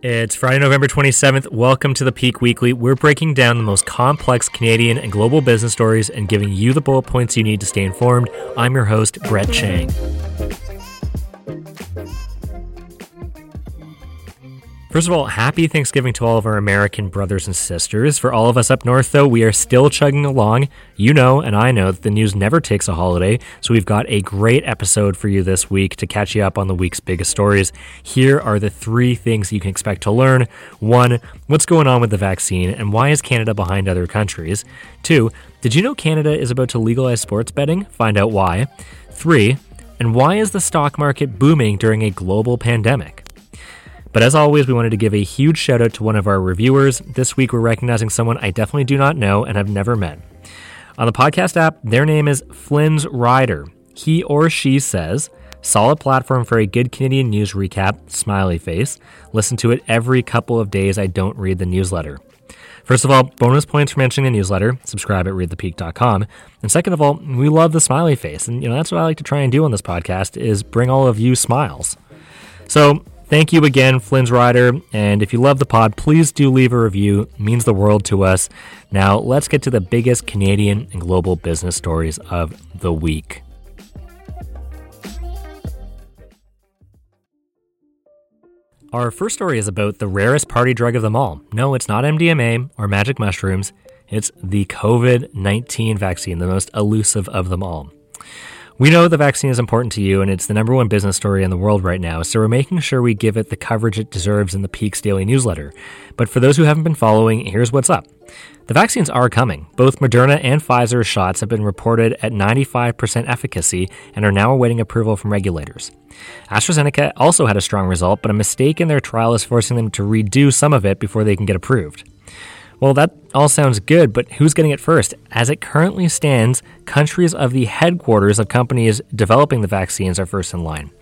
It's Friday, November 27th. Welcome to the Peak Weekly. We're breaking down the most complex Canadian and global business stories and giving you the bullet points you need to stay informed. I'm your host, Brett Chang. First of all, happy Thanksgiving to all of our American brothers and sisters. For all of us up north, though, we are still chugging along. You know, and I know that the news never takes a holiday, so we've got a great episode for you this week to catch you up on the week's biggest stories. Here are the three things you can expect to learn. One, what's going on with the vaccine, and why is Canada behind other countries? Two, did you know Canada is about to legalize sports betting? Find out why. Three, and why is the stock market booming during a global pandemic? But as always, we wanted to give a huge shout out to one of our reviewers. This week, we're recognizing someone I definitely do not know and have never met. On the podcast app, their name is Flynn's Rider. He or she says, Solid platform for a good Canadian news recap, smiley face. Listen to it every couple of days. I don't read the newsletter. First of all, bonus points for mentioning the newsletter. Subscribe at readthepeak.com. And second of all, we love the smiley face. And you know, that's what I like to try and do on this podcast is bring all of you smiles. So Thank you again, Flynn's Rider. And if you love the pod, please do leave a review. It means the world to us. Now, let's get to the biggest Canadian and global business stories of the week. Our first story is about the rarest party drug of them all. No, it's not MDMA or magic mushrooms. It's the COVID 19 vaccine, the most elusive of them all. We know the vaccine is important to you and it's the number one business story in the world right now, so we're making sure we give it the coverage it deserves in the Peaks Daily newsletter. But for those who haven't been following, here's what's up. The vaccines are coming. Both Moderna and Pfizer shots have been reported at 95% efficacy and are now awaiting approval from regulators. AstraZeneca also had a strong result, but a mistake in their trial is forcing them to redo some of it before they can get approved. Well, that all sounds good, but who's getting it first? As it currently stands, countries of the headquarters of companies developing the vaccines are first in line.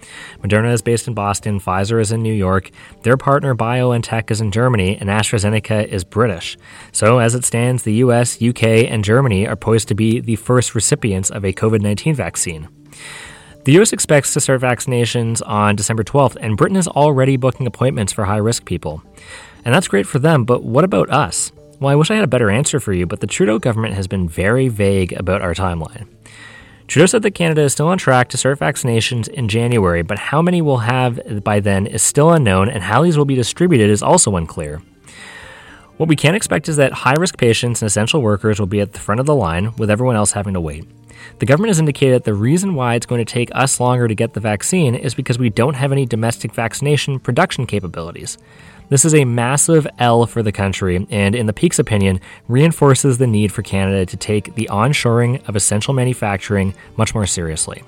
Moderna is based in Boston, Pfizer is in New York, their partner BioNTech is in Germany, and AstraZeneca is British. So, as it stands, the US, UK, and Germany are poised to be the first recipients of a COVID 19 vaccine. The US expects to start vaccinations on December 12th, and Britain is already booking appointments for high risk people. And that's great for them, but what about us? Well, I wish I had a better answer for you, but the Trudeau government has been very vague about our timeline. Trudeau said that Canada is still on track to start vaccinations in January, but how many we'll have by then is still unknown, and how these will be distributed is also unclear. What we can expect is that high risk patients and essential workers will be at the front of the line, with everyone else having to wait. The government has indicated that the reason why it's going to take us longer to get the vaccine is because we don't have any domestic vaccination production capabilities. This is a massive L for the country, and in the Peak's opinion, reinforces the need for Canada to take the onshoring of essential manufacturing much more seriously.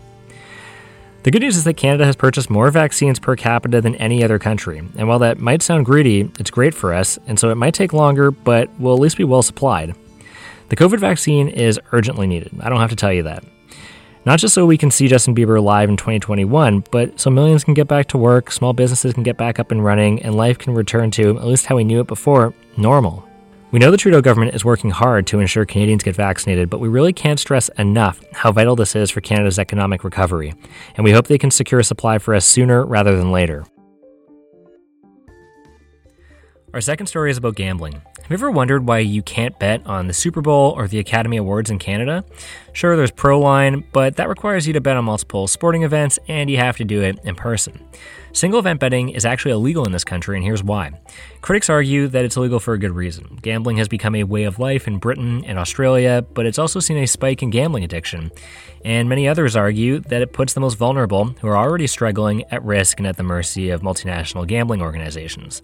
The good news is that Canada has purchased more vaccines per capita than any other country, and while that might sound greedy, it's great for us, and so it might take longer, but we'll at least be well supplied. The COVID vaccine is urgently needed. I don't have to tell you that. Not just so we can see Justin Bieber live in 2021, but so millions can get back to work, small businesses can get back up and running, and life can return to, at least how we knew it before, normal. We know the Trudeau government is working hard to ensure Canadians get vaccinated, but we really can't stress enough how vital this is for Canada's economic recovery, and we hope they can secure a supply for us sooner rather than later. Our second story is about gambling. Have you ever wondered why you can't bet on the Super Bowl or the Academy Awards in Canada? Sure, there's Proline, but that requires you to bet on multiple sporting events and you have to do it in person. Single event betting is actually illegal in this country, and here's why. Critics argue that it's illegal for a good reason. Gambling has become a way of life in Britain and Australia, but it's also seen a spike in gambling addiction. And many others argue that it puts the most vulnerable, who are already struggling, at risk and at the mercy of multinational gambling organizations.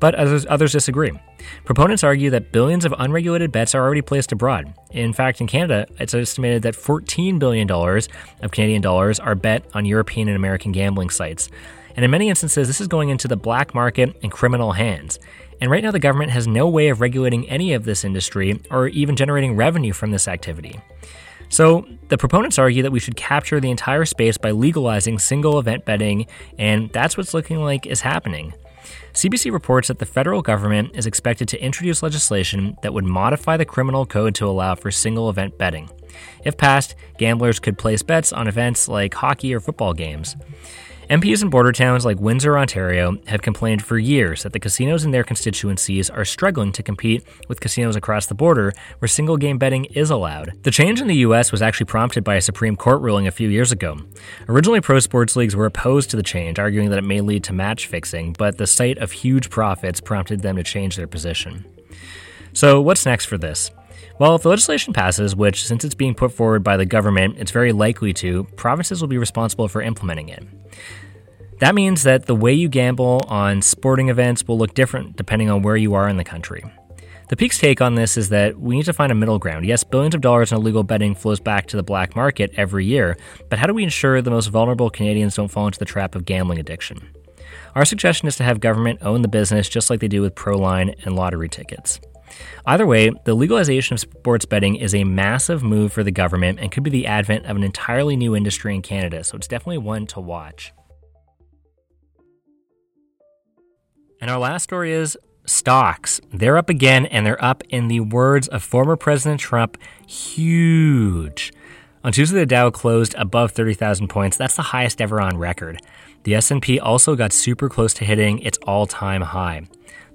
But others, others disagree. Proponents argue that billions of unregulated bets are already placed abroad. In fact, in Canada, it's estimated that $14 billion of Canadian dollars are bet on European and American gambling sites. And in many instances, this is going into the black market and criminal hands. And right now, the government has no way of regulating any of this industry or even generating revenue from this activity. So, the proponents argue that we should capture the entire space by legalizing single event betting, and that's what's looking like is happening. CBC reports that the federal government is expected to introduce legislation that would modify the criminal code to allow for single event betting. If passed, gamblers could place bets on events like hockey or football games. MPs in border towns like Windsor, Ontario have complained for years that the casinos in their constituencies are struggling to compete with casinos across the border where single game betting is allowed. The change in the US was actually prompted by a Supreme Court ruling a few years ago. Originally, pro sports leagues were opposed to the change, arguing that it may lead to match fixing, but the sight of huge profits prompted them to change their position. So, what's next for this? Well, if the legislation passes, which, since it's being put forward by the government, it's very likely to, provinces will be responsible for implementing it. That means that the way you gamble on sporting events will look different depending on where you are in the country. The Peak's take on this is that we need to find a middle ground. Yes, billions of dollars in illegal betting flows back to the black market every year, but how do we ensure the most vulnerable Canadians don't fall into the trap of gambling addiction? Our suggestion is to have government own the business just like they do with Proline and lottery tickets. Either way, the legalization of sports betting is a massive move for the government and could be the advent of an entirely new industry in Canada, so it's definitely one to watch. And our last story is stocks. They're up again, and they're up, in the words of former President Trump, huge. On Tuesday, the Dow closed above 30,000 points. That's the highest ever on record. The S&P also got super close to hitting its all-time high.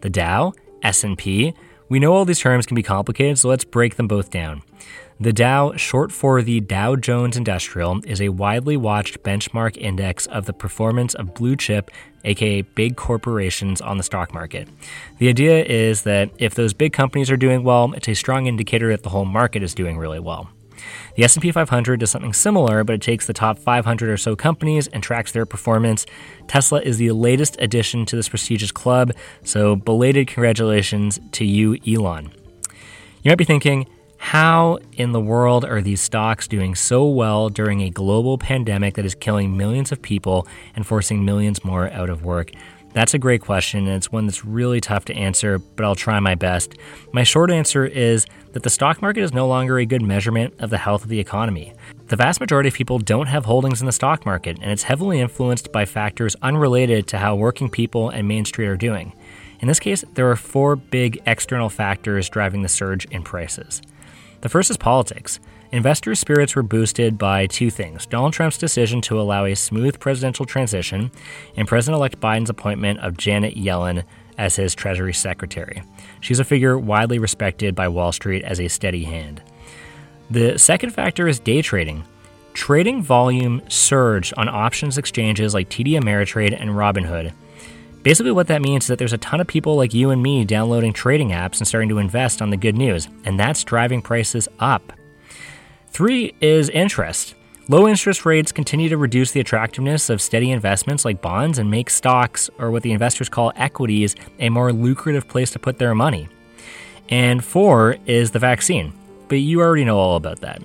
The Dow, S&P, we know all these terms can be complicated, so let's break them both down. The Dow, short for the Dow Jones Industrial, is a widely watched benchmark index of the performance of blue chip, aka big corporations, on the stock market. The idea is that if those big companies are doing well, it's a strong indicator that the whole market is doing really well. The S&P 500 does something similar, but it takes the top 500 or so companies and tracks their performance. Tesla is the latest addition to this prestigious club, so belated congratulations to you, Elon. You might be thinking, how in the world are these stocks doing so well during a global pandemic that is killing millions of people and forcing millions more out of work? That's a great question, and it's one that's really tough to answer, but I'll try my best. My short answer is that the stock market is no longer a good measurement of the health of the economy. The vast majority of people don't have holdings in the stock market, and it's heavily influenced by factors unrelated to how working people and Main Street are doing. In this case, there are four big external factors driving the surge in prices. The first is politics. Investors' spirits were boosted by two things Donald Trump's decision to allow a smooth presidential transition, and President elect Biden's appointment of Janet Yellen as his Treasury Secretary. She's a figure widely respected by Wall Street as a steady hand. The second factor is day trading. Trading volume surged on options exchanges like TD Ameritrade and Robinhood. Basically, what that means is that there's a ton of people like you and me downloading trading apps and starting to invest on the good news, and that's driving prices up. Three is interest. Low interest rates continue to reduce the attractiveness of steady investments like bonds and make stocks, or what the investors call equities, a more lucrative place to put their money. And four is the vaccine, but you already know all about that.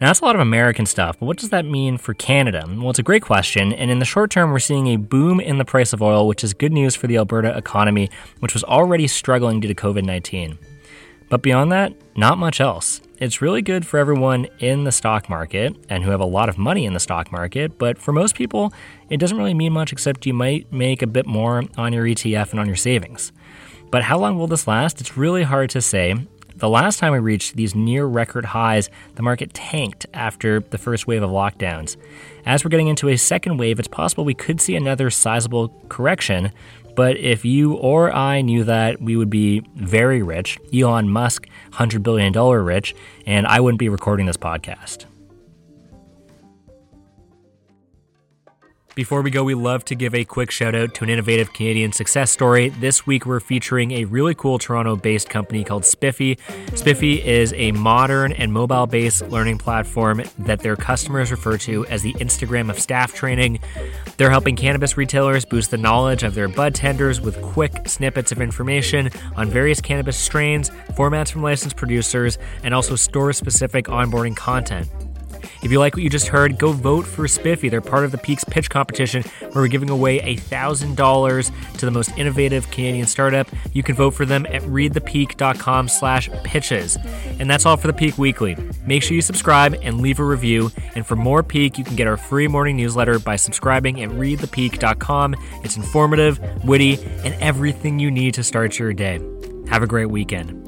Now, that's a lot of American stuff, but what does that mean for Canada? Well, it's a great question, and in the short term, we're seeing a boom in the price of oil, which is good news for the Alberta economy, which was already struggling due to COVID 19. But beyond that, not much else. It's really good for everyone in the stock market and who have a lot of money in the stock market, but for most people, it doesn't really mean much except you might make a bit more on your ETF and on your savings. But how long will this last? It's really hard to say. The last time we reached these near record highs, the market tanked after the first wave of lockdowns. As we're getting into a second wave, it's possible we could see another sizable correction, but if you or I knew that, we would be very rich, Elon Musk, $100 billion rich, and I wouldn't be recording this podcast. Before we go, we love to give a quick shout out to an innovative Canadian success story. This week, we're featuring a really cool Toronto based company called Spiffy. Spiffy is a modern and mobile based learning platform that their customers refer to as the Instagram of staff training. They're helping cannabis retailers boost the knowledge of their bud tenders with quick snippets of information on various cannabis strains, formats from licensed producers, and also store specific onboarding content. If you like what you just heard, go vote for Spiffy. They're part of the Peaks Pitch Competition, where we're giving away $1,000 to the most innovative Canadian startup. You can vote for them at readthepeak.com slash pitches. And that's all for the Peak Weekly. Make sure you subscribe and leave a review. And for more Peak, you can get our free morning newsletter by subscribing at readthepeak.com. It's informative, witty, and everything you need to start your day. Have a great weekend.